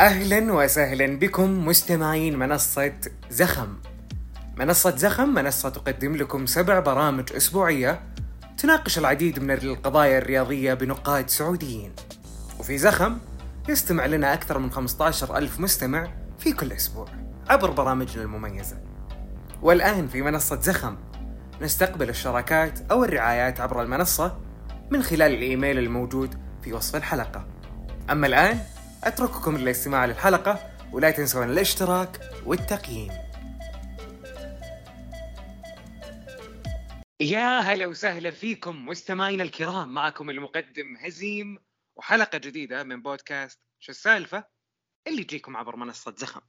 أهلا وسهلا بكم مستمعين منصة زخم. منصة زخم منصة تقدم لكم سبع برامج أسبوعية تناقش العديد من القضايا الرياضية بنقاد سعوديين. وفي زخم يستمع لنا أكثر من 15 ألف مستمع في كل أسبوع عبر برامجنا المميزة. والآن في منصة زخم نستقبل الشراكات أو الرعايات عبر المنصة من خلال الإيميل الموجود في وصف الحلقة. أما الآن أترككم للاستماع للحلقة ولا تنسون الاشتراك والتقييم. يا هلا وسهلا فيكم مستمعينا الكرام معكم المقدم هزيم وحلقة جديدة من بودكاست شو السالفة؟ اللي تجيكم عبر منصة زخم.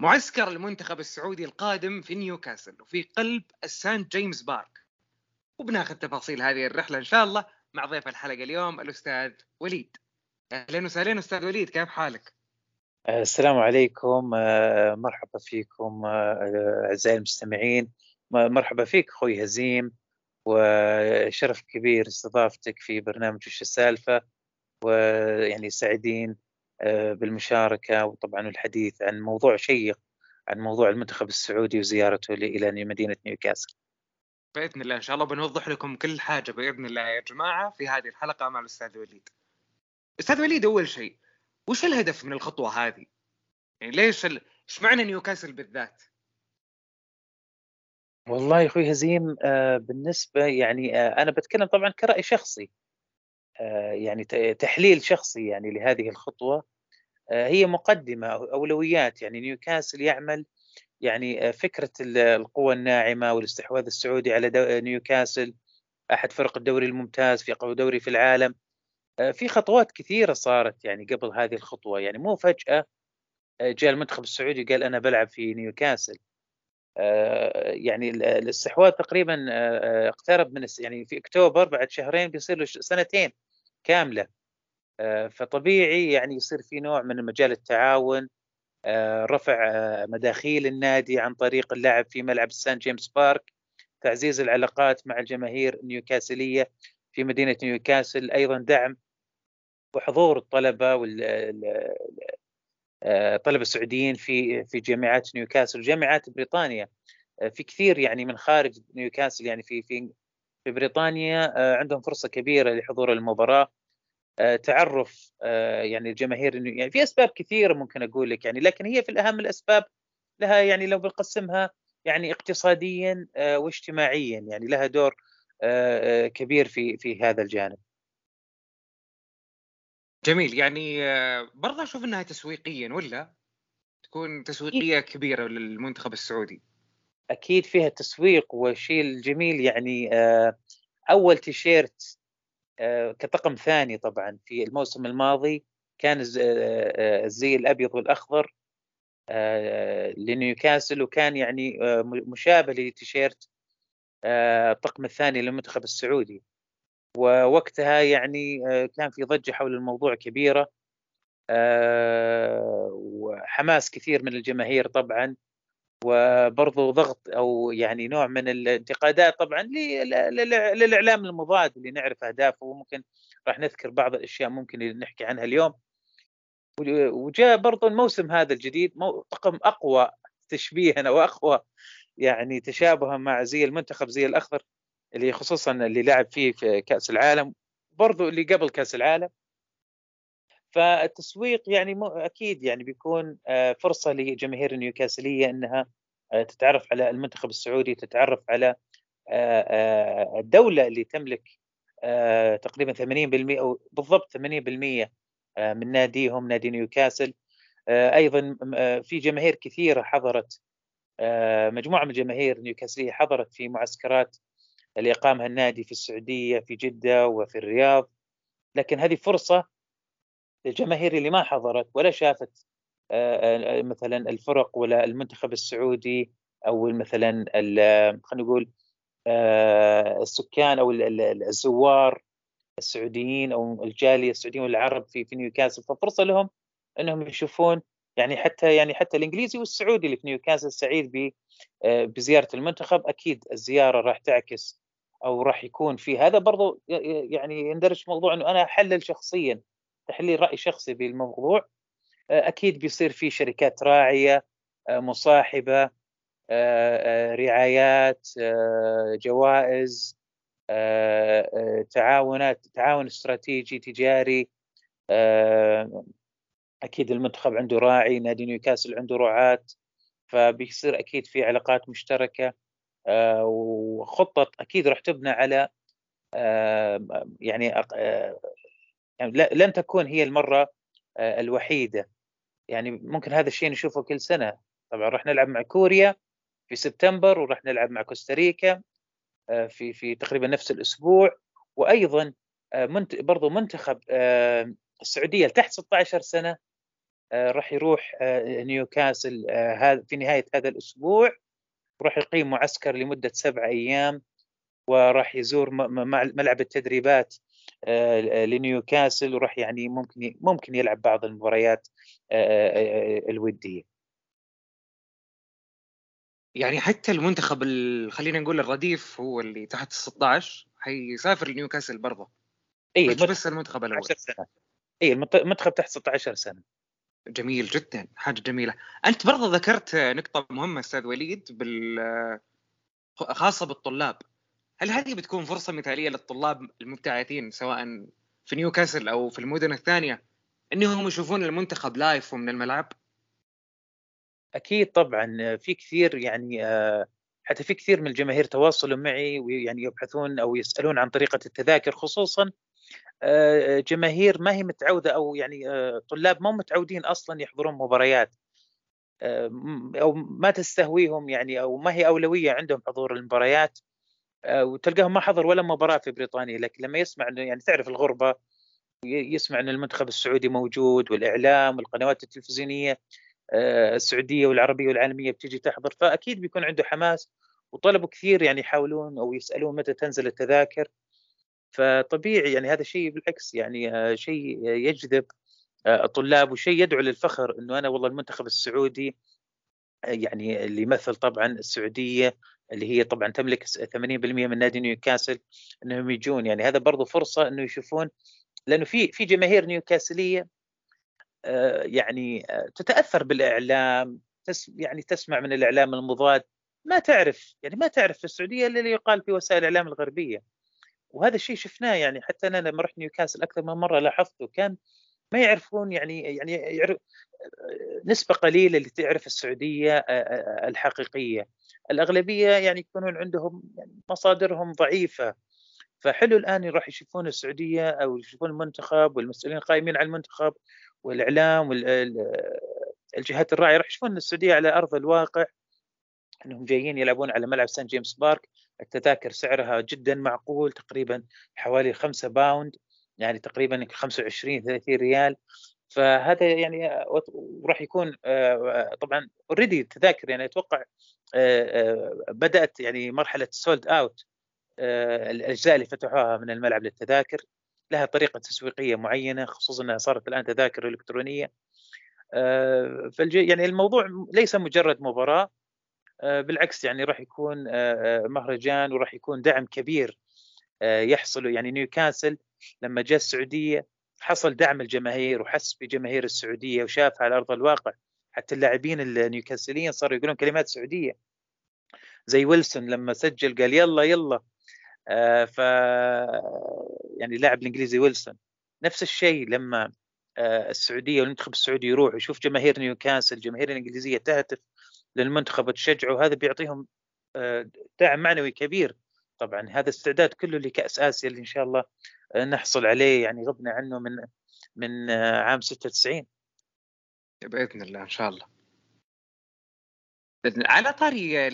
معسكر المنتخب السعودي القادم في نيوكاسل وفي قلب السانت جيمس بارك. وبناخذ تفاصيل هذه الرحلة إن شاء الله مع ضيف الحلقة اليوم الأستاذ وليد. أهلا وسهلا أستاذ وليد كيف حالك؟ آه، السلام عليكم آه، مرحبا فيكم آه، أعزائي المستمعين مرحبا فيك أخوي هزيم وشرف كبير استضافتك في برنامج وش السالفة ويعني سعيدين بالمشاركة وطبعا الحديث عن موضوع شيق عن موضوع المنتخب السعودي وزيارته إلى مدينة نيوكاسل. بإذن الله إن شاء الله بنوضح لكم كل حاجة بإذن الله يا جماعة في هذه الحلقة مع الأستاذ وليد. أستاذ وليد أول شيء وش الهدف من الخطوة هذه؟ يعني ليش ال... إيش معنى نيوكاسل بالذات؟ والله يا أخوي هزيم آه بالنسبة يعني آه أنا بتكلم طبعا كرأي شخصي آه يعني تحليل شخصي يعني لهذه الخطوة هي مقدمة أولويات يعني نيوكاسل يعمل يعني فكرة القوى الناعمة والاستحواذ السعودي على نيوكاسل أحد فرق الدوري الممتاز في اقوى دوري في العالم في خطوات كثيرة صارت يعني قبل هذه الخطوة. يعني مو فجأة آه، جاء المنتخب السعودي قال أنا بلعب في نيوكاسل. آه، يعني الاستحواذ تقريبا اقترب من يعني في أكتوبر بعد شهرين بيصير له سنتين كاملة. فطبيعي يعني يصير في نوع من مجال التعاون رفع مداخيل النادي عن طريق اللعب في ملعب سان جيمس بارك تعزيز العلاقات مع الجماهير النيوكاسلية. في مدينة نيوكاسل أيضا دعم وحضور الطلبة وال الطلبه آه، السعوديين في في جامعات نيوكاسل وجامعات بريطانيا. آه، في كثير يعني من خارج نيوكاسل يعني في في في بريطانيا آه، عندهم فرصة كبيرة لحضور المباراة. تعرف يعني الجماهير يعني في أسباب كثيرة ممكن أقول لك يعني لكن هي في الأهم الأسباب لها يعني لو بنقسمها يعني اقتصاديا واجتماعيا يعني لها دور كبير في في هذا الجانب. جميل. يعني آه، برضه أشوف إنها تسويقيا ولا؟ تكون تسويقية كبيرة للمنتخب السعودي. أكيد فيها تسويق والشيء الجميل يعني آه، أول تيشيرت آه، كطقم ثاني طبعا في الموسم الماضي كان الزي الأبيض والأخضر لنيوكاسل وكان يعني مشابه لتيشيرت الطقم الثاني للمنتخب السعودي. ووقتها يعني آه، كان في ضجة حول الموضوع كبيرة. آه، وحماس كثير من الجماهير طبعا. وبرضو ضغط أو يعني نوع من الانتقادات طبعا للإعلام المضاد اللي نعرف أهدافه. وممكن راح نذكر بعض الأشياء ممكن نحكي عنها اليوم. وجاء برضو الموسم هذا الجديد طقم أقوى تشبيها وأقوى يعني تشابها مع زي المنتخب زي الأخضر اللي خصوصا اللي لعب فيه في كأس العالم برضو اللي قبل كأس العالم. فالتسويق يعني أكيد يعني بيكون آه، فرصة لجماهير نيوكاسلية إنها آه، تتعرف على المنتخب السعودي تتعرف على آه، الدولة اللي تملك تقريبا 80% أو بالضبط 80% من ناديهم نادي نيوكاسل. أيضا في جماهير كثيرة حضرت مجموعة من الجماهير نيوكاسليه حضرت في معسكرات اللي أقامها النادي في السعودية في جدة وفي الرياض. لكن هذه فرصة للجماهير اللي ما حضرت ولا شافت مثلا الفرق ولا المنتخب السعودي أو مثلا خلينا نقول السكان أو الزوار السعوديين أو الجالية السعوديين والعرب في في نيوكاسل. ففرصة لهم إنهم يشوفون يعني حتى يعني حتى الإنجليزي والسعودي اللي في نيوكاسل سعيد بزيارة المنتخب أكيد الزيارة راح تعكس أو راح يكون في هذا برضو يعني يندرج موضوع إنه أنا أحلل شخصيا تحليل رأي شخصي بالموضوع. أكيد بيصير في شركات راعية مصاحبة رعايات جوائز تعاونات تعاون استراتيجي تجاري أكيد المنتخب عنده راعي نادي نيوكاسل عنده رعاة فبيصير أكيد في علاقات مشتركة. آه، وخطة أكيد راح تبنى على آه، يعني, آه، يعني لن تكون هي المرة الوحيدة. يعني ممكن هذا الشيء نشوفه كل سنة. طبعا راح نلعب مع كوريا في سبتمبر وراح نلعب مع كوستاريكا في في تقريبا نفس الأسبوع. وأيضا برضو منتخب السعودية تحت 16 سنة. راح يروح نيوكاسل في نهاية هذا الأسبوع وراح يقيم معسكر لمدة سبع أيام وراح يزور ملعب التدريبات آه، لنيوكاسل وراح يعني ممكن ممكن يلعب بعض المباريات آه، آه، الودية. يعني حتى المنتخب خلينا نقول الرديف هو اللي تحت ال 16 حيسافر لنيوكاسل برضه. اي بس المنتخب الأول. اي المنتخب تحت 16 سنة. جميل جدا حاجة جميلة. أنت برضه ذكرت نقطة مهمة أستاذ وليد بال خاصة بالطلاب. هل هذه بتكون فرصة مثالية للطلاب المبتعثين سواء في نيوكاسل أو في المدن الثانية إنهم يشوفون المنتخب لايف ومن الملعب؟ أكيد طبعا. في كثير يعني حتى في كثير من الجماهير تواصلوا معي ويعني يبحثون أو يسألون عن طريقة التذاكر خصوصا جماهير ما هي متعودة أو يعني آه، طلاب ما متعودين أصلا يحضرون مباريات. آه، أو ما تستهويهم يعني أو ما هي أولوية عندهم حضور المباريات. وتلقاهم ما حضر ولا مباراة في بريطانيا. لكن لما يسمع إنه يعني تعرف الغربة يسمع إن المنتخب السعودي موجود والإعلام والقنوات التلفزيونية السعودية والعربية والعالمية بتيجي تحضر فأكيد بيكون عنده حماس. وطلبوا كثير يعني يحاولون أو يسألون متى تنزل التذاكر. فطبيعي يعني هذا شيء بالعكس يعني آه، شيء يجذب آه، الطلاب وشيء يدعو للفخر إنه أنا والله المنتخب السعودي آه، يعني اللي يمثل طبعا السعودية اللي هي طبعا تملك 80% من نادي نيوكاسل إنهم يجون. يعني هذا برضو فرصة إنه يشوفون لأنه في في جماهير نيوكاسلية يعني تتأثر بالإعلام يعني تسمع من الإعلام المضاد. ما تعرف يعني ما تعرف في السعودية إلا اللي يقال في وسائل الإعلام الغربية. وهذا الشيء شفناه يعني حتى أنا لما رحت نيوكاسل أكثر من مرة لاحظته كان ما يعرفون يعني يعني يعرف نسبة قليلة اللي تعرف السعودية الحقيقية. الأغلبية يعني يكونون عندهم يعني مصادرهم ضعيفة. فحلو الآن يروح يشوفون السعودية أو يشوفون المنتخب والمسؤولين القائمين على المنتخب والإعلام والجهات الراعية يروح يشوفون السعودية على أرض الواقع أنهم جايين يلعبون على ملعب سان جيمس بارك. التذاكر سعرها جدا معقول تقريبا حوالي 5 pound يعني تقريبا 25 30 ريال. فهذا يعني وراح يكون آه، طبعا already التذاكر يعني أتوقع آه، آه، بدأت يعني مرحلة sold out الأجزاء اللي فتحوها من الملعب للتذاكر. لها طريقة تسويقية معينة خصوصا إنها صارت الآن تذاكر إلكترونية. يعني الموضوع ليس مجرد مباراة. بالعكس يعني راح يكون آه، آه، مهرجان وراح يكون دعم كبير يحصل يعني نيوكاسل لما جاء السعودية حصل دعم الجماهير وحس بجماهير السعودية وشافها على أرض الواقع. حتى اللاعبين النيوكاسليين صاروا يقولون كلمات سعودية. زي ويلسون لما سجل قال يلا يلا. ف يعني اللاعب الإنجليزي ويلسون. نفس الشيء لما السعودية والمنتخب السعودي يروح يشوف جماهير نيوكاسل الجماهير الإنجليزية تهتف. للمنتخب وتشجعه هذا بيعطيهم آه، دعم معنوي كبير. طبعا هذا استعداد كله لكأس آسيا اللي إن شاء الله آه، نحصل عليه يعني غبنا عنه من من آه، عام 96 بإذن الله إن شاء الله. على طاري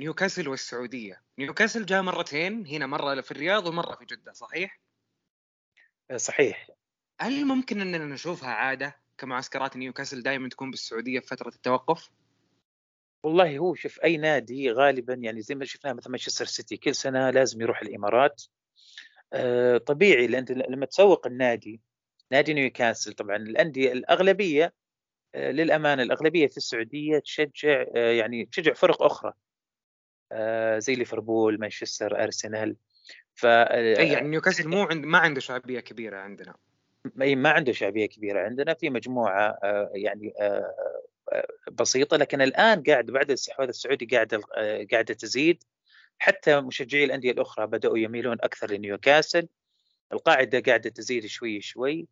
نيوكاسل والسعودية. نيوكاسل جاء مرتين هنا مرة في الرياض ومرة في جدة صحيح؟ صحيح. هل ممكن إننا نشوفها عادة؟ كمعسكرات نيوكاسل دائما تكون بالسعودية في فترة التوقف؟ والله هو شوف أي نادي غالبا يعني زي ما شفناه مثلا مانشستر سيتي كل سنة لازم يروح الإمارات. آه طبيعي لأن لما تسوق النادي نادي نيوكاسل طبعا الأندية الأغلبية آه للأمانة الأغلبية في السعودية تشجع آه يعني تشجع فرق أخرى. زي ليفربول مانشستر أرسنال. ف يعني نيوكاسل مو عند ما عنده شعبية كبيرة عندنا. ما عنده شعبية كبيرة. عندنا في مجموعة آه، يعني آه، آه، بسيطة لكن الآن قاعد بعد الاستحواذ السعودي قاعدة قاعدة تزيد. حتى مشجعي الأندية الأخرى بدأوا يميلون أكثر لنيوكاسل. القاعدة قاعدة تزيد شوي شوي.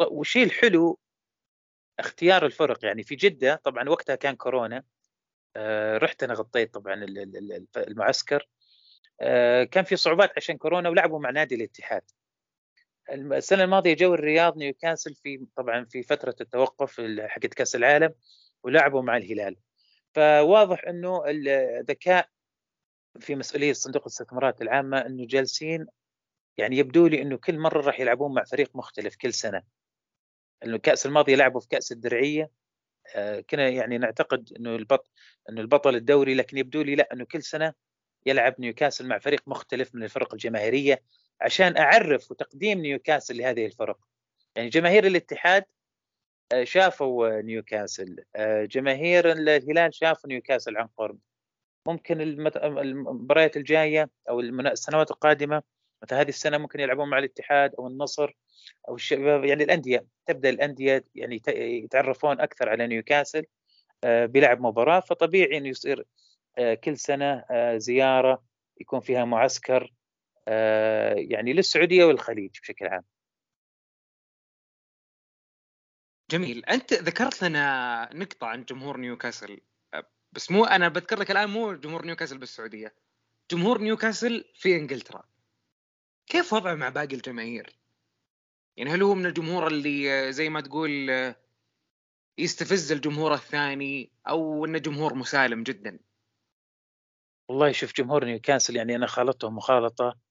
والشيء الحلو اختيار الفرق. يعني في جدة طبعا وقتها كان كورونا. رحت أنا غطيت طبعا المعسكر. كان في صعوبات عشان كورونا ولعبوا مع نادي الاتحاد. السنة الماضية جو الرياض نيوكاسل في طبعا في فترة التوقف حقت كأس العالم ولعبوا مع الهلال. فواضح إنه الذكاء في مسؤولية صندوق الاستثمارات العامة إنه جالسين يعني يبدو لي إنه كل مرة راح يلعبون مع فريق مختلف كل سنة. إنه الكاس الماضيه لعبوا في كأس الدرعية. آه، كنا يعني نعتقد إنه البطل إنه البطل الدوري لكن يبدو لي لا إنه كل سنة يلعب نيوكاسل مع فريق مختلف من الفرق الجماهيرية. عشان أعرف وتقديم نيوكاسل لهذه الفرق. يعني جماهير الاتحاد آه، شافوا نيوكاسل. آه، جماهير الهلال شافوا نيوكاسل عن قرب. ممكن المباريات الجاية أو السنوات القادمة مثل هذه السنة ممكن يلعبون مع الاتحاد أو النصر أو الشباب. يعني الأندية تبدأ الأندية يعني يتعرفون أكثر على نيوكاسل آه، بلعب مباراة. فطبيعي إنه يصير كل سنة زيارة يكون فيها معسكر آه، يعني للسعودية والخليج بشكل عام. جميل، أنت ذكرت لنا نقطة عن جمهور نيوكاسل بس مو أنا بذكر لك الآن مو جمهور نيوكاسل بالسعودية. جمهور نيوكاسل في إنجلترا. كيف وضعه مع باقي الجماهير؟ يعني هل هو من الجمهور اللي زي ما تقول يستفز الجمهور الثاني أو إنه جمهور مسالم جدا؟ والله شوف جمهور نيوكاسل يعني أنا خالطتهم مخالطة آه،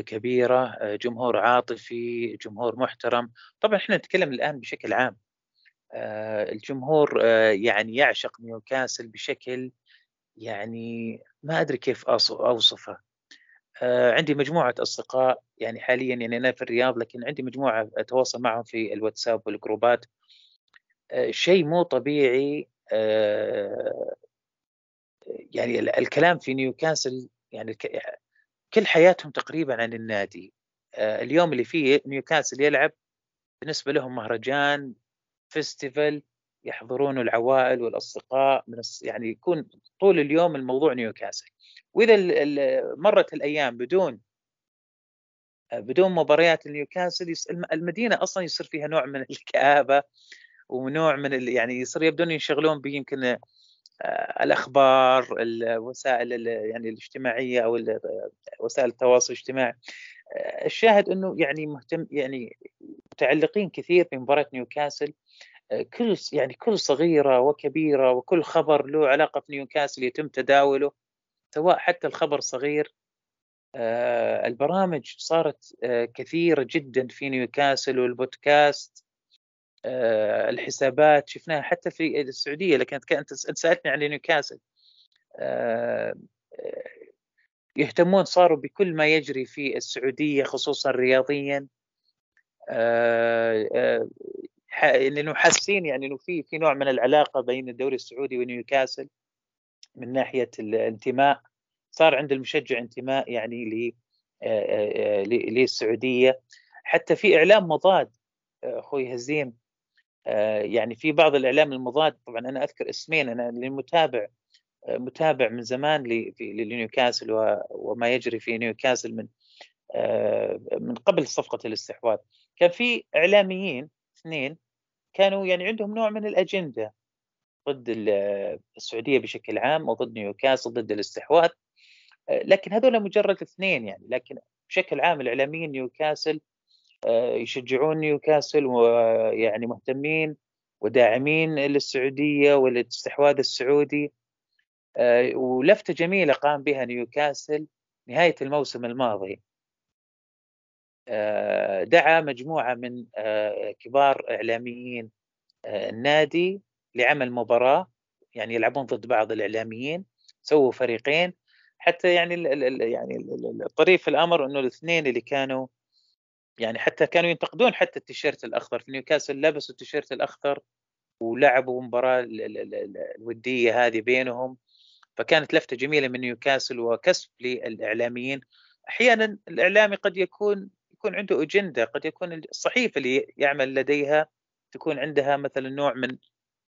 كبيرة آه، جمهور عاطفي جمهور محترم. طبعا إحنا نتكلم الآن بشكل عام. آه، الجمهور يعني يعشق نيوكاسل بشكل يعني ما أدري كيف أوصفه. عندي مجموعة أصدقاء يعني حاليا يعني أنا في الرياض لكن عندي مجموعة أتواصل معهم في الواتساب والجروبات. شيء مو طبيعي يعني الكلام في نيوكاسل يعني كل حياتهم تقريبا عن النادي. آه، اليوم اللي فيه نيوكاسل يلعب بالنسبة لهم مهرجان festival يحضرونه العوائل والأصدقاء من يعني يكون طول اليوم الموضوع نيوكاسل. وإذا مرت الأيام بدون آه، بدون مباريات نيوكاسل المدينة أصلا يصير فيها نوع من الكآبة ونوع من يعني يصير يبدون ينشغلون بيمكن الأخبار الوسائل يعني الاجتماعية أو وسائل التواصل الاجتماعي. آه، الشاهد إنه يعني مهتم يعني متعلقين كثير بمباراة نيوكاسل. آه، كل يعني كل صغيرة وكبيرة وكل خبر له علاقة بنيوكاسل يتم تداوله سواء حتى الخبر صغير. البرامج صارت كثيرة جدا في نيوكاسل والبودكاست. آه، الحسابات شفناها حتى في السعودية لكن أنت سألتني عن نيوكاسل. آه، آه، يهتمون صاروا بكل ما يجري في السعودية خصوصا رياضيا. لأنه حاسين يعني إنه في في نوع من العلاقة بين الدوري السعودي ونيوكاسل من ناحية الانتماء. صار عند المشجع انتماء يعني للسعودية. حتى في إعلام مضاد أخوي هزيم آه، يعني في بعض الإعلام المضاد طبعا أنا أذكر اسمين أنا للمتابع آه، متابع من زمان لنيوكاسل وما يجري في نيوكاسل من آه، من قبل صفقة الاستحواذ. كان في إعلاميين اثنين كانوا يعني عندهم نوع من الأجندة ضد السعودية بشكل عام وضد نيوكاسل ضد الاستحواذ. لكن هذول مجرد اثنين يعني لكن بشكل عام الإعلاميين نيوكاسل آه، يشجعون نيوكاسل ويعني مهتمين وداعمين للسعودية والاستحواذ السعودي. آه، ولفتة جميلة قام بها نيوكاسل نهاية الموسم الماضي. آه، دعا مجموعة من كبار إعلاميين النادي لعمل مباراة يعني يلعبون ضد بعض الإعلاميين سووا فريقين. حتى يعني يعني الطريف في الأمر إنه الاثنين اللي كانوا يعني حتى كانوا ينتقدون حتى التيشيرت الأخضر. في نيوكاسل لبسوا التيشيرت الأخضر ولعبوا مباراة الودية هذه بينهم. فكانت لفتة جميلة من نيوكاسل وكسب للإعلاميين. أحيانا الإعلامي قد يكون يكون عنده أجندة قد يكون الصحيفة اللي يعمل لديها تكون عندها مثلا نوع من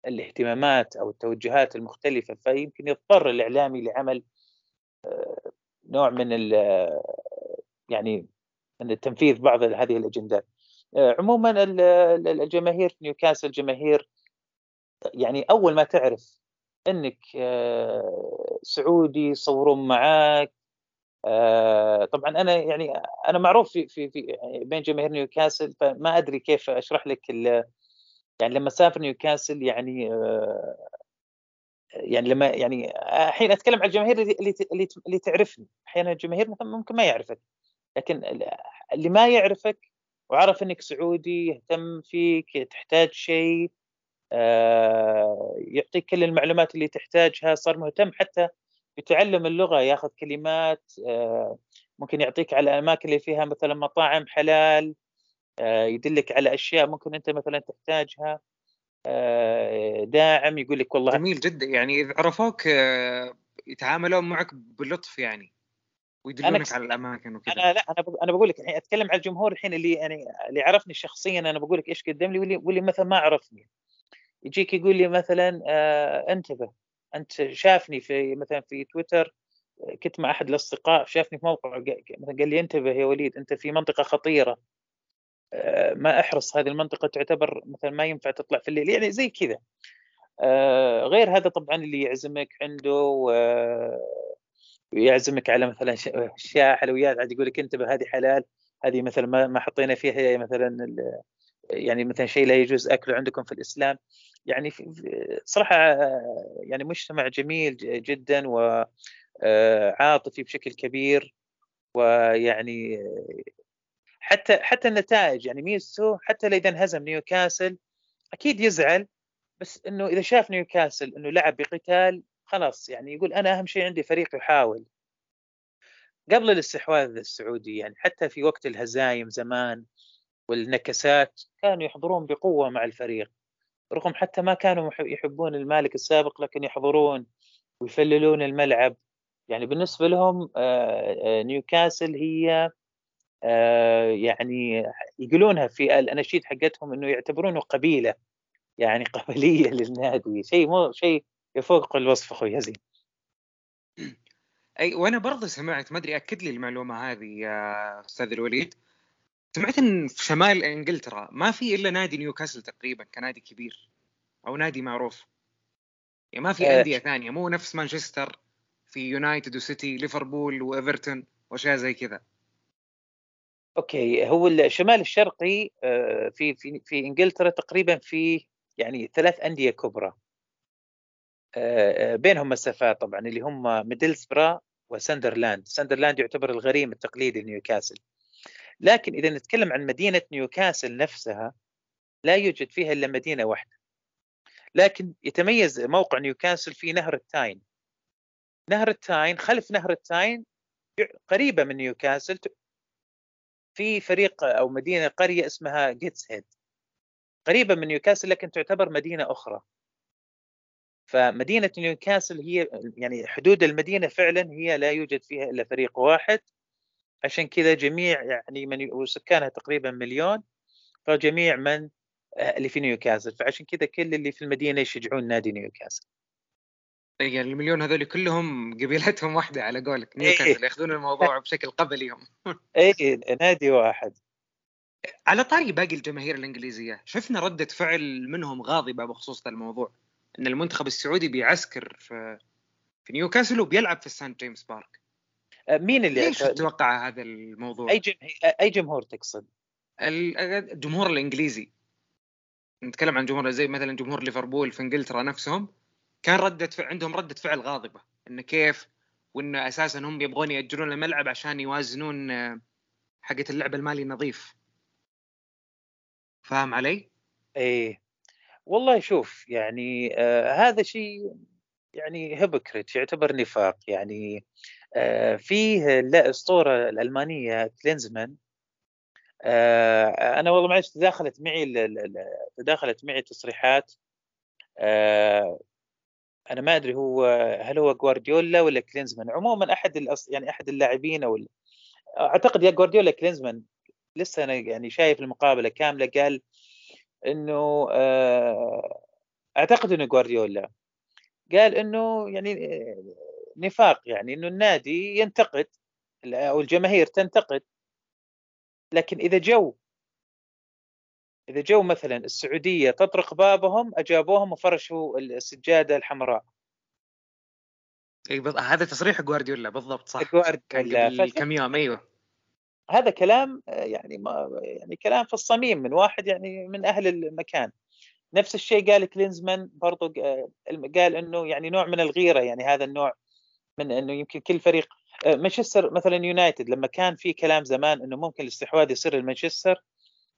الاهتمامات أو التوجهات المختلفة. فيمكن يضطر الإعلامي لعمل آه، نوع من يعني من تنفيذ بعض هذه الأجندات. آه، عموما الجماهير في نيوكاسل جماهير يعني أول ما تعرف إنك آه، سعودي يصورون معك طبعا أنا يعني أنا معروف في في, في يعني بين جماهير نيوكاسل فما أدري كيف أشرح لك يعني لما أسافر نيوكاسل يعني يعني لما يعني الحين أتكلم عن الجماهير اللي اللي تعرفني. أحيانا الجماهير ممكن ما يعرفك. لكن اللي ما يعرفك وعرف إنك سعودي يهتم فيك تحتاج شيء آه، يعطيك كل المعلومات اللي تحتاجها صار مهتم حتى بتعلم اللغة ياخذ كلمات آه، ممكن يعطيك على الاماكن اللي فيها مثلا مطاعم حلال آه، يدلك على أشياء ممكن أنت مثلا تحتاجها داعم يقول لك والله جميل جدا. يعني إذا عرفوك يتعاملون معك بلطف يعني. ويدلونك على الأماكن وكذا. أنا لا أنا أنا بقول لك الحين أتكلم على الجمهور الحين اللي يعني اللي عرفني شخصيا أنا بقول لك إيش قدم لي واللي, واللي مثلا ما عرفني. يجيك يقول لي مثلا آه انتبه أنت شافني في مثلا في تويتر كنت مع أحد الأصدقاء شافني في موقع مثلا قال لي انتبه يا وليد أنت في منطقة خطيرة. ما أحرص هذه المنطقة تعتبر مثلا ما ينفع تطلع في الليل يعني زي كذا. آه، غير هذا طبعا اللي يعزمك عنده ويعزمك على مثلا أشياء حلويات عاد يقول لك انتبه هذه حلال هذه مثلا ما حطينا فيها مثلا يعني مثلا شيء لا يجوز اكله عندكم في الإسلام. يعني صراحة يعني مجتمع جميل جدا وعاطفي آه، بشكل كبير. ويعني حتى حتى النتائج يعني ميزته حتى إذا انهزم نيوكاسل أكيد يزعل بس إنه إذا شاف نيوكاسل إنه لعب بقتال خلاص يعني يقول أنا أهم شيء عندي فريق يحاول. قبل الاستحواذ السعودي يعني حتى في وقت الهزايم زمان والنكسات كانوا يحضرون بقوة مع الفريق. رغم حتى ما كانوا يحبون المالك السابق لكن يحضرون ويفللون الملعب. يعني بالنسبة لهم آه، آه، نيوكاسل هي آه، يعني يقولونها في الأناشيد حقتهم إنه يعتبرونه قبيلة يعني قبلية للنادي. شيء مو شيء يفوق الوصف أخوي يزين أي وأنا برضه سمعت ما أدري أكد لي المعلومة هذه يا أستاذ الوليد. سمعت إن في شمال إنجلترا ما في إلا نادي نيوكاسل تقريبا كنادي كبير أو نادي معروف. يعني ما في. أندية ثانية مو نفس مانشستر في يونايتد وسيتي ليفربول وإيفرتون وأشياء زي كذا. okay هو الشمال الشرقي آه، في في في إنجلترا تقريبا في يعني ثلاث أندية كبرى. بينهم مسافات طبعا اللي هم ميدلسبرا وساندرلاند. ساندرلاند يعتبر الغريم التقليدي لنيوكاسل. لكن إذا نتكلم عن مدينة نيوكاسل نفسها لا يوجد فيها إلا مدينة واحدة. لكن يتميز موقع نيوكاسل في نهر التاين. نهر التاين خلف نهر التاين قريبة من نيوكاسل في فريق أو مدينة قرية اسمها جيتس هيد. قريبة من نيوكاسل لكن تعتبر مدينة أخرى. فمدينة نيوكاسل هي يعني حدود المدينة فعلا هي لا يوجد فيها إلا فريق واحد. عشان كذا جميع يعني من وسكانها تقريبا مليون فجميع من آه، اللي في نيوكاسل. فعشان كذا كل اللي في المدينة يشجعون نادي نيوكاسل. يعني المليون هذول كلهم قبيلتهم واحدة على قولك إيه. نيوكاسل ياخذون الموضوع بشكل قبلي هم. اي نادي واحد. على طاري باقي الجماهير الإنجليزية شفنا ردة فعل منهم غاضبة بخصوص الموضوع؟ إن المنتخب السعودي بيعسكر في في نيوكاسل وبيلعب في سان جيمس بارك أه، مين اللي ليش تتوقع هذا الموضوع؟ أي جمهور أي جمهور تقصد؟ الجمهور الإنجليزي نتكلم عن جمهور زي مثلا جمهور ليفربول في إنجلترا نفسهم كان ردة فعل عندهم ردة فعل غاضبة انه كيف وإنه أساسا هم يبغون يأجرون الملعب عشان يوازنون آه، حقة اللعب المالي نظيف فاهم علي؟ إيه والله شوف يعني آه هذا شيء يعني هيبوكريت يعتبر نفاق يعني آه فيه الاسطوره الألمانية كلينزمان آه أنا والله معلش تداخلت معي تداخلت معي تصريحات آه أنا ما أدري هو هل هو جوارديولا ولا كلينزمان. عموما أحد الأص... يعني أحد اللاعبين أو أعتقد يا جوارديولا كلينزمان لسه أنا يعني شايف المقابلة كاملة قال إنه آه، أعتقد إنه جوارديولا قال إنه يعني آه، نفاق يعني إنه النادي ينتقد أو الجماهير تنتقد. لكن إذا جو إذا جو مثلا السعودية تطرق بابهم أجابوهم وفرشوا السجادة الحمراء. اي بض... هذا تصريح جوارديولا بالضبط صح. جوارديولا كم يوم أيوه. هذا كلام يعني ما يعني كلام في الصميم من واحد يعني من أهل المكان. نفس الشيء قال كلينزمان برضو قال إنه يعني نوع من الغيرة يعني هذا النوع من إنه يمكن كل فريق مانشستر مثلا يونايتد لما كان في كلام زمان إنه ممكن الاستحواذ يصير لمانشستر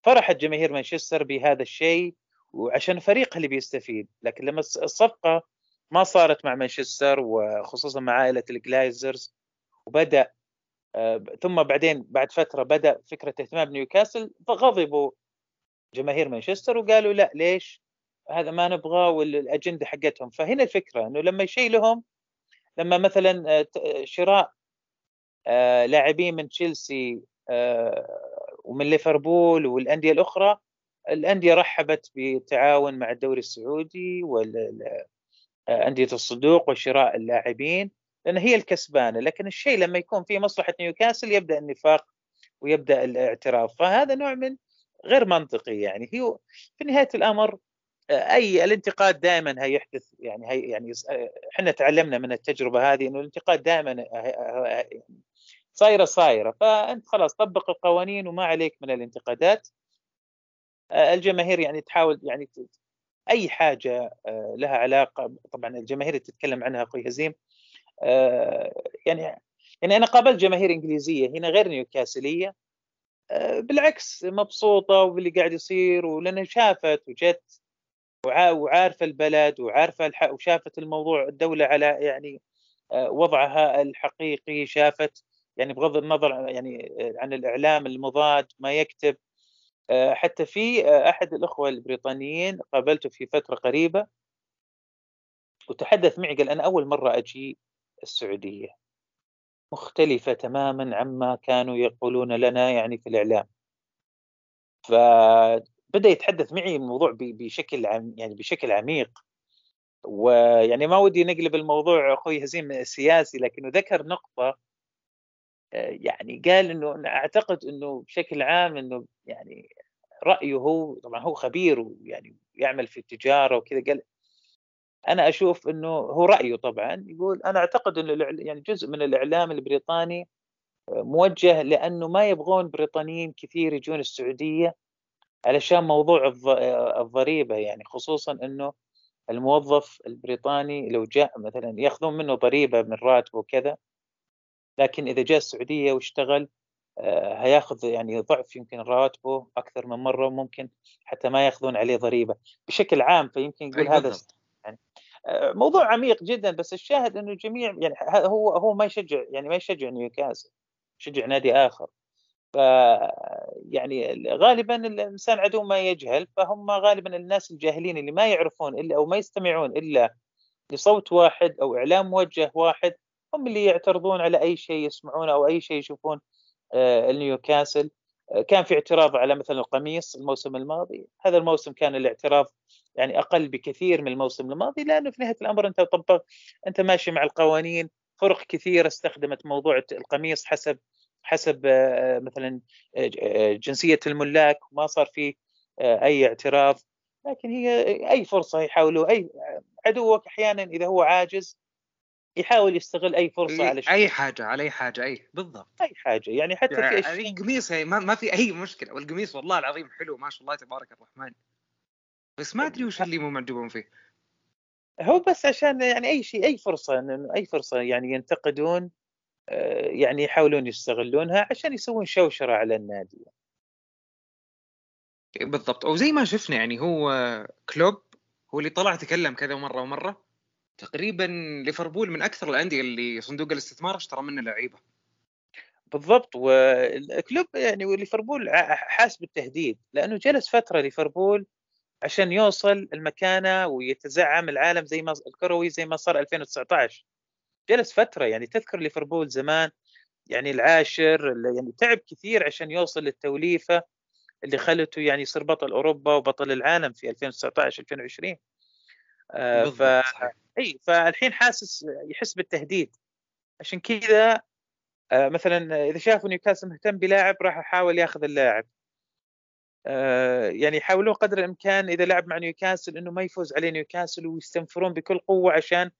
فرحت جماهير مانشستر بهذا الشيء وعشان فريقها اللي بيستفيد. لكن لما الصفقة ما صارت مع مانشستر وخصوصا مع عائلة الجلايزرز وبدأ آه، ثم بعدين بعد فترة بدأ فكرة اهتمام نيوكاسل فغضبوا جماهير مانشستر وقالوا لا ليش؟ هذا ما نبغاه والأجندة حقتهم. فهنا الفكرة إنه لما يشيلهم لما مثلا آه، شراء آه، لاعبين من تشيلسي ومن ليفربول والأندية الأخرى الأندية رحبت بالتعاون مع الدوري السعودي وانديه الصندوق وشراء اللاعبين. لأن هي الكسبانة لكن الشيء لما يكون في مصلحة نيوكاسل يبدأ النفاق ويبدأ الاعتراف. فهذا نوع من غير منطقي يعني. هي في نهاية الأمر أي الانتقاد دائما هيحدث يعني هي يعني إحنا تعلمنا من التجربة هذه إنه الانتقاد دائما صايرة صايرة. فأنت خلاص طبق القوانين وما عليك من الانتقادات. الجماهير يعني تحاول يعني أي حاجة لها علاقة طبعا الجماهير تتكلم عنها أخوي هزيم يعني يعني أنا قابلت جماهير إنجليزية هنا غير نيوكاسلية بالعكس مبسوطة وباللي قاعد يصير ولأنها شافت وجت وعارفة البلد وعارفة وشافت الموضوع الدولة على يعني وضعها الحقيقي شافت يعني بغض النظر يعني عن الإعلام المضاد ما يكتب. حتى في أحد الأخوة البريطانيين قابلته في فترة قريبة وتحدث معي قال أنا أول مرة أجي السعودية. مختلفة تماما عما كانوا يقولون لنا يعني في الإعلام. فبدا يتحدث معي الموضوع بشكل عم يعني بشكل عميق. ويعني ما ودي نقلب الموضوع أخوي هزيم سياسي لكنه ذكر نقطة يعني قال إنه أعتقد إنه بشكل عام إنه يعني رأيه هو طبعا هو خبير ويعني يعمل في التجارة وكذا قال أنا أشوف إنه هو رأيه طبعا يقول أنا أعتقد انه يعني جزء من الإعلام البريطاني موجه لأنه ما يبغون بريطانيين كثير يجون السعودية علشان موضوع الضريبة يعني خصوصا إنه الموظف البريطاني لو جاء مثلا يأخذون منه ضريبة من راتبه وكذا لكن إذا جاء السعودية واشتغل آه، هياخذ يعني ضعف يمكن راتبه أكثر من مرة وممكن حتى ما يأخذون عليه ضريبة. بشكل عام فيمكن يقول هذا يعني. آه، موضوع عميق جدا بس الشاهد إنه الجميع يعني هو هو ما يشجع يعني ما يشجع نيوكاسل يشجع نادي آخر. ف يعني غالبا الإنسان عدو ما يجهل فهم غالبا الناس الجاهلين اللي ما يعرفون إلا أو ما يستمعون إلا لصوت واحد أو إعلام موجه واحد هم اللي يعترضون على أي شيء يسمعونه أو أي شيء يشوفون آه، نيوكاسل آه، كان في اعتراض على مثلا القميص الموسم الماضي. هذا الموسم كان الاعتراض يعني أقل بكثير من الموسم الماضي لأنه في نهاية الأمر أنت طبق أنت ماشي مع القوانين فرق كثيره استخدمت موضوع القميص حسب حسب آه، مثلا جنسية الملاك ما صار في أي اعتراض. لكن هي أي فرصة يحاولوا أي عدوك أحيانا إذا هو عاجز يحاول يستغل أي فرصة على شيء. أي حاجة على أي حاجة أي بالضبط. أي حاجة يعني حتى يعني في اشياء القميص ما, ما في أي مشكلة. والقميص والله العظيم حلو ما شاء الله تبارك الرحمن. بس ما أدري وش اللي مو معجبهم فيه. هو بس عشان يعني أي شيء أي فرصة أي فرصة يعني ينتقدون آه، يعني يحاولون يستغلونها عشان يسوون شوشرة على النادي. بالضبط. أو زي ما شفنا يعني هو كلوب هو اللي طلع تكلم كذا مرة ومرة. تقريبا ليفربول من أكثر الأندية اللي صندوق الاستثمار اشترى منه لعيبة. بالضبط. وكلوب يعني وليفربول حاس بالتهديد لأنه جلس فترة ليفربول عشان يوصل المكانة ويتزعم العالم زي ما الكروي زي ما صار 2019 جلس فترة يعني تذكر ليفربول زمان يعني العاشر يعني تعب كثير عشان يوصل للتوليفة اللي خلته يعني يصير بطل أوروبا وبطل العالم في 2019 2020 آه ف إي فالحين حاسس يحس بالتهديد. عشان كذا آه مثلا إذا شافوا نيوكاسل مهتم بلاعب راح يحاول ياخذ اللاعب. يعني يحاولون قدر الإمكان إذا لعب مع نيوكاسل إنه ما يفوز عليه نيوكاسل ويستنفرون بكل قوة عشان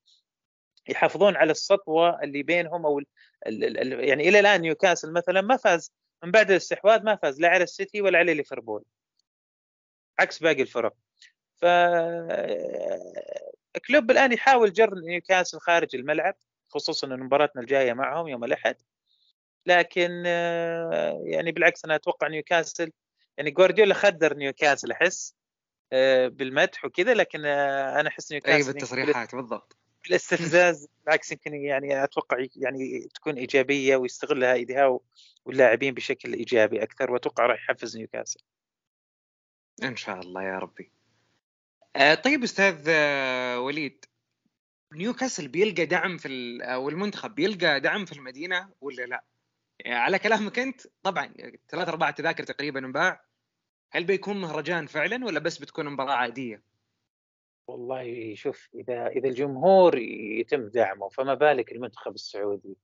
يحافظون على السطوة اللي بينهم أو ال ال ال يعني إلى الآن نيوكاسل مثلا ما فاز من بعد الاستحواذ ما فاز لا على السيتي ولا على ليفربول. عكس باقي الفرق. ف كلوب الآن يحاول جر نيوكاسل خارج الملعب خصوصا إن مباراتنا الجاية معهم يوم الأحد. لكن يعني بالعكس أنا أتوقع نيوكاسل يعني جوارديولا خدر نيوكاسل أحس بالمدح وكذا لكن أنا أحس نيوكاسل أي بالتصريحات بالضبط الاستفزاز بالعكس يمكن يعني أتوقع يعني تكون إيجابية ويستغلها ايديها واللاعبين بشكل إيجابي أكثر وأتوقع راح يحفز نيوكاسل. إن شاء الله يا ربي. آه طيب أستاذ آه وليد نيوكاسل بيلقى دعم في أو المنتخب بيلقى دعم في المدينة ولا لا؟ على كلامك أنت طبعا ثلاث أربع تذاكر تقريبا انباع. هل بيكون مهرجان فعلا ولا بس بتكون مباراة عادية؟ والله شوف إذا إذا الجمهور يتم دعمه فما بالك المنتخب السعودي؟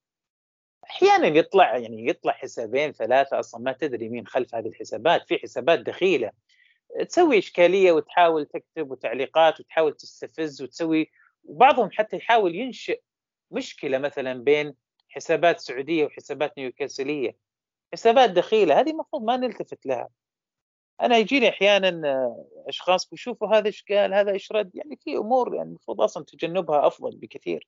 أحيانا يطلع يعني يطلع حسابين ثلاثة أصلا ما تدري مين خلف هذه الحسابات في حسابات دخيلة. تسوي إشكالية وتحاول تكتب وتعليقات وتحاول تستفز وتسوي وبعضهم حتى يحاول ينشئ مشكلة مثلا بين حسابات سعودية وحسابات نيوكاسلية. حسابات دخيلة هذه المفروض ما نلتفت لها. أنا يجيني أحيانا أشخاص بيشوفوا هذا إيش قال هذا إيش رد. يعني في أمور يعني المفروض أصلا تجنبها أفضل بكثير.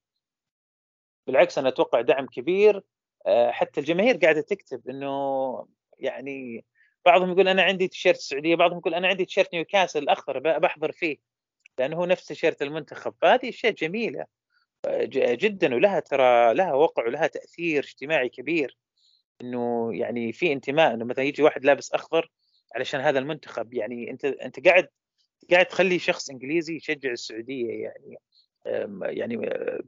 بالعكس أنا أتوقع دعم كبير. آه، حتى الجماهير قاعدة تكتب إنه يعني بعضهم يقول أنا عندي تيشيرت السعودية بعضهم يقول أنا عندي تيشيرت نيوكاسل الاخضر بحضر فيه. لأنه هو نفس تيشيرت المنتخب. فهذه أشياء جميلة. آه، جدا ولها ترى لها وقع ولها تأثير اجتماعي كبير. إنه يعني في انتماء إنه مثلا يجي واحد لابس أخضر علشان هذا المنتخب. يعني أنت أنت قاعد قاعد تخلي شخص إنجليزي يشجع السعودية يعني. يعني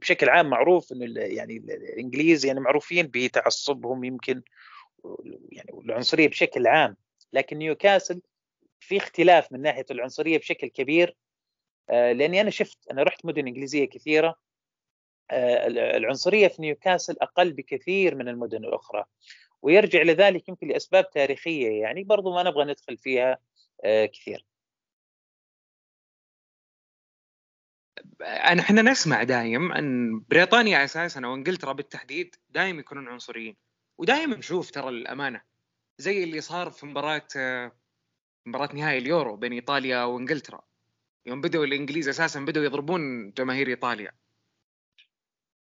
بشكل عام معروف إنه يعني الإنجليز يعني معروفين بتعصبهم يمكن يعني العنصرية بشكل عام. لكن نيوكاسل في اختلاف من ناحية العنصرية بشكل كبير. آه، لأني أنا شفت أنا رحت مدن إنجليزية كثيرة. العنصرية في نيوكاسل أقل بكثير من المدن الأخرى. ويرجع لذلك يمكن لأسباب تاريخية يعني برضو ما نبغى ندخل فيها آه، كثير. إحنا نسمع دايم أن بريطانيا أساسا أو إنجلترا بالتحديد دايم يكونون عنصريين. ودايم نشوف ترى الأمانة زي اللي صار في مباراة مباراة نهائي اليورو بين إيطاليا وإنجلترا. يوم بدأوا الإنجليز أساسا بدأوا يضربون جماهير إيطاليا.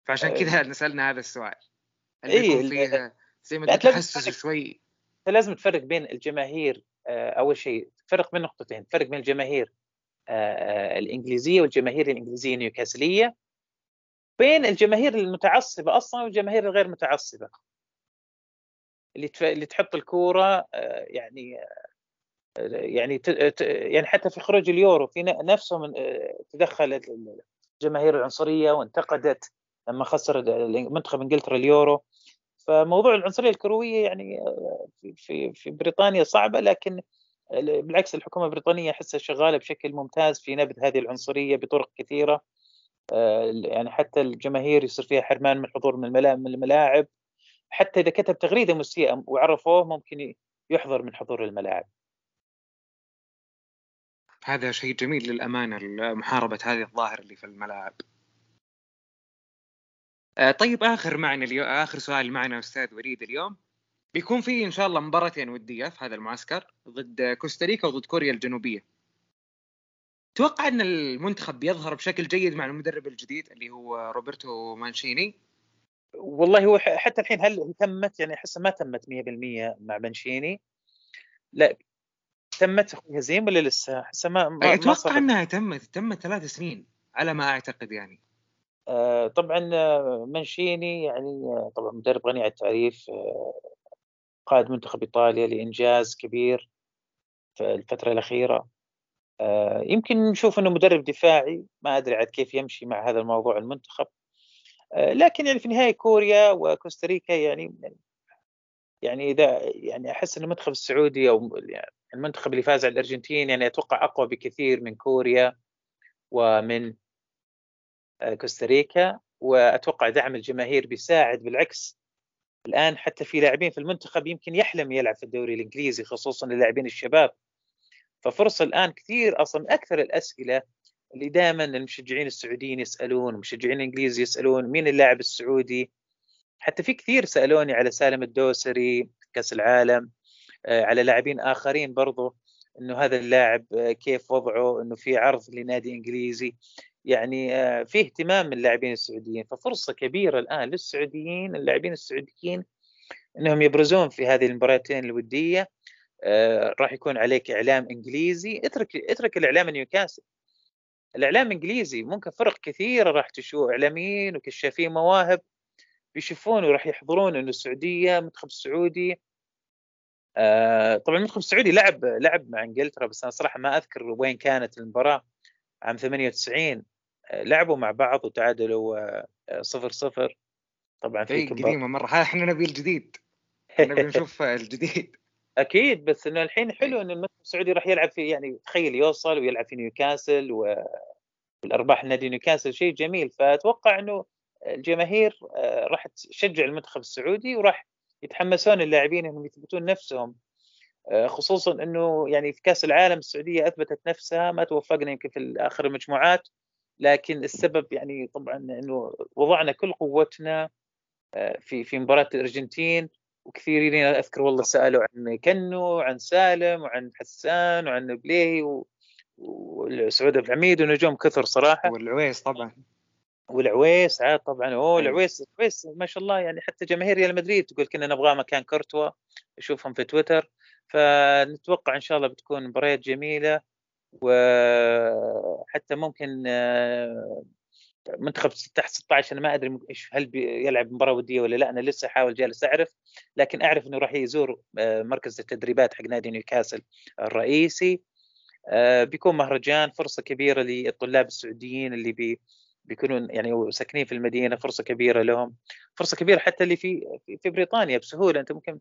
فعشان آه. كذا نسألنا هذا السؤال. هل إيه فيه زي ما تحسس شوي. لازم تفرق بين الجماهير آه، أول شيء تفرق بين نقطتين تفرق بين الجماهير آه، الإنجليزية والجماهير الإنجليزية النيوكاسليه بين الجماهير المتعصبة أصلا والجماهير الغير متعصبة. اللي اللي تحط الكورة يعني يعني يعني حتى في خروج اليورو في نفسهم تدخلت الجماهير العنصرية وانتقدت. لما خسر منتخب إنجلترا اليورو. فموضوع العنصرية الكروية يعني آه، في في بريطانيا صعبة لكن بالعكس الحكومة البريطانية أحسها شغالة بشكل ممتاز في نبذ هذه العنصرية بطرق كثيرة. آه، يعني حتى الجماهير يصير فيها حرمان من الحضور من الملاعب. حتى إذا كتب تغريدة مسيئة وعرفوه ممكن يحضر من حضور الملاعب. هذا شيء جميل للأمانة محاربه هذه الظاهرة اللي في الملاعب. طيب آخر معنا اليوم آخر سؤال معنا أستاذ وليد اليوم. بيكون في إن شاء الله مباراتين ودية في هذا المعسكر ضد كوستاريكا وضد كوريا الجنوبية. توقع أن المنتخب بيظهر بشكل جيد مع المدرب الجديد اللي هو روبرتو مانشيني؟ والله هو حتى الحين هل تمت؟ يعني أحس ما تمت 100% مع مانشيني. لا تمت هزيم ولا لسه؟ أحس ما, ما أتوقع أنها تمت تمت ثلاث سنين على ما أعتقد يعني. آه، طبعا آه، منشيني يعني آه، طبعا مدرب غني عن التعريف قائد منتخب إيطاليا لإنجاز كبير في الفترة الأخيرة. يمكن نشوف إنه مدرب دفاعي ما أدري عاد كيف يمشي مع هذا الموضوع المنتخب. لكن يعني في النهايه كوريا وكوستاريكا يعني يعني إذا يعني أحس إن المنتخب السعودي أو يعني المنتخب اللي فاز على الأرجنتين يعني أتوقع أقوى بكثير من كوريا ومن آه، كوستاريكا وأتوقع دعم الجماهير بيساعد بالعكس. الآن حتى في لاعبين في المنتخب يمكن يحلم يلعب في الدوري الإنجليزي خصوصا اللاعبين الشباب. ففرصة الآن كثير أصلا أكثر الأسئلة اللي دائما المشجعين السعوديين يسألون المشجعين الانجليز يسألون مين اللاعب السعودي. حتى في كثير سألوني على سالم الدوسري كأس العالم آه، على لاعبين آخرين برضو إنه هذا اللاعب آه، كيف وضعه إنه في عرض لنادي إنجليزي. يعني آه، في اهتمام من اللاعبين السعوديين ففرصة كبيرة الآن للسعوديين اللاعبين السعوديين إنهم يبرزون في هذه المباراتين الودية. راح يكون عليك إعلام إنجليزي. اترك اترك الإعلام نيوكاسل الإعلام الانجليزي ممكن فرق كثيرة راح تشوف إعلاميين وكشافين مواهب بيشوفون وراح يحضرون انه السعودية المنتخب السعودي. آه طبعا المنتخب السعودي لعب لعب مع إنجلترا بس أنا صراحة ما أذكر وين كانت المباراة عام 98 آه لعبوا مع بعض وتعادلوا آه صفر صفر. طبعا في إيه، قديمة مرة. إحنا نبي الجديد. نبي نشوف الجديد. أكيد بس إنه الحين حلو إن المنتخب السعودي راح يلعب في يعني تخيل يوصل ويلعب في نيوكاسل والأرباح نادي نيوكاسل شيء جميل. فأتوقع إنه الجماهير آه، راح تشجع المنتخب السعودي وراح يتحمسون اللاعبين إنهم يثبتون نفسهم. آه، خصوصا إنه يعني في كأس العالم السعودية أثبتت نفسها ما توفقنا يمكن في اخر المجموعات. لكن السبب يعني طبعا إنه وضعنا كل قوتنا آه، في في مباراة الأرجنتين وكثيرين أذكر والله سألوا عن كنو وعن سالم وعن حسان وعن بليهي وسعود عبد الحميد ونجوم كثر صراحة. والعويس طبعا. والعويس عاد طبعا. أوه أيوه. العويس العويس ما شاء الله يعني حتى جماهير ريال مدريد تقول كنا نبغاه مكان كورتوا أشوفهم في تويتر. فنتوقع إن شاء الله بتكون مباريات جميلة وحتى ممكن آه، منتخب تحت 16 أنا ما أدري هل بيلعب مباراة ودية ولا لا أنا لسه أحاول جالس أعرف لكن أعرف إنه راح يزور آه، مركز التدريبات حق نادي نيوكاسل الرئيسي. آه، بيكون مهرجان فرصة كبيرة للطلاب السعوديين اللي بي بيكونون يعني ساكنين في المدينة فرصة كبيرة لهم فرصة كبيرة حتى اللي في في بريطانيا بسهولة. أنت ممكن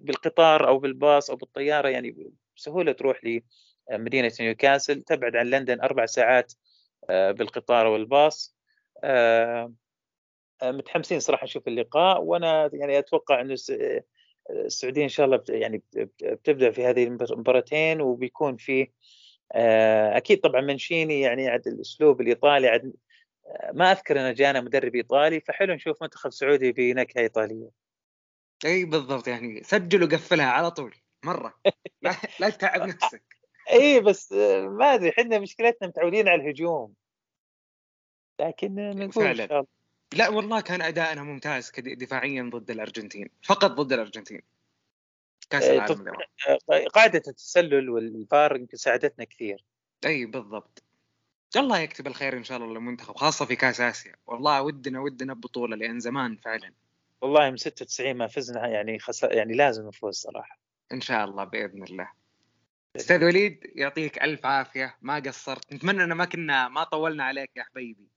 بالقطار أو بالباص أو بالطيارة يعني بسهولة تروح لمدينه نيوكاسل تبعد عن لندن أربع ساعات آه، بالقطار والباص. آه، متحمسين صراحة نشوف اللقاء وأنا يعني أتوقع إنه السعودية إن شاء الله يعني بتبدأ في هذه المباراتين وبيكون في آه، أكيد طبعا منشيني يعني عاد الأسلوب الإيطالي عاد آه، ما أذكر إنه جانا مدرب إيطالي فحلو نشوف منتخب سعودي بنكهة إيطالية. إي بالضبط يعني سجل وقفلها على طول مرة. لا, لا تتعب نفسك. اي بس ما أدري إحنا مشكلتنا متعودين على الهجوم. لكن نقول الله. لا والله كان اداءنا ممتاز دفاعيا ضد الأرجنتين. فقط ضد الأرجنتين. كأس إيه، العالم آه، قاعدة التسلل والفار يمكن ساعدتنا كثير. إي بالضبط. الله يكتب الخير إن شاء الله للمنتخب خاصة في كأس آسيا. والله ودنا ودنا ببطوله لأن زمان فعلا. والله من 96 ما فزنا يعني خس... يعني لازم نفوز صراحة. إن شاء الله بإذن الله. أستاذ وليد يعطيك ألف عافية. ما قصرت. نتمنى إن ما كنا ما طولنا عليك يا حبيبي.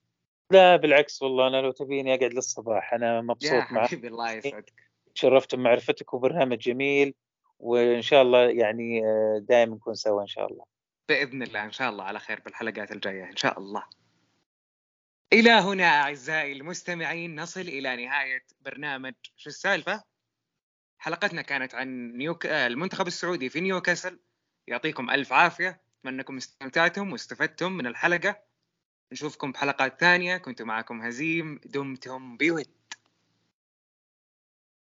لا بالعكس والله أنا لو تبيني أقعد للصباح. أنا مبسوط يا حبيبي الله يسعدك. تشرفت بمعرفتك وبرنامج جميل. وإن شاء الله يعني آه، دائما نكون سوا إن شاء الله. بإذن الله إن شاء الله. على خير بالحلقات الجاية إن شاء الله. إلى هنا أعزائي المستمعين نصل إلى نهاية برنامج. شو السالفة؟ حلقتنا كانت عن نيوك... آه، المنتخب السعودي في نيوكاسل. يعطيكم ألف عافية. أتمنى أنكم استمتعتم واستفدتم من الحلقة. نشوفكم بحلقات ثانية. كنت معكم هزيم. دمتم بود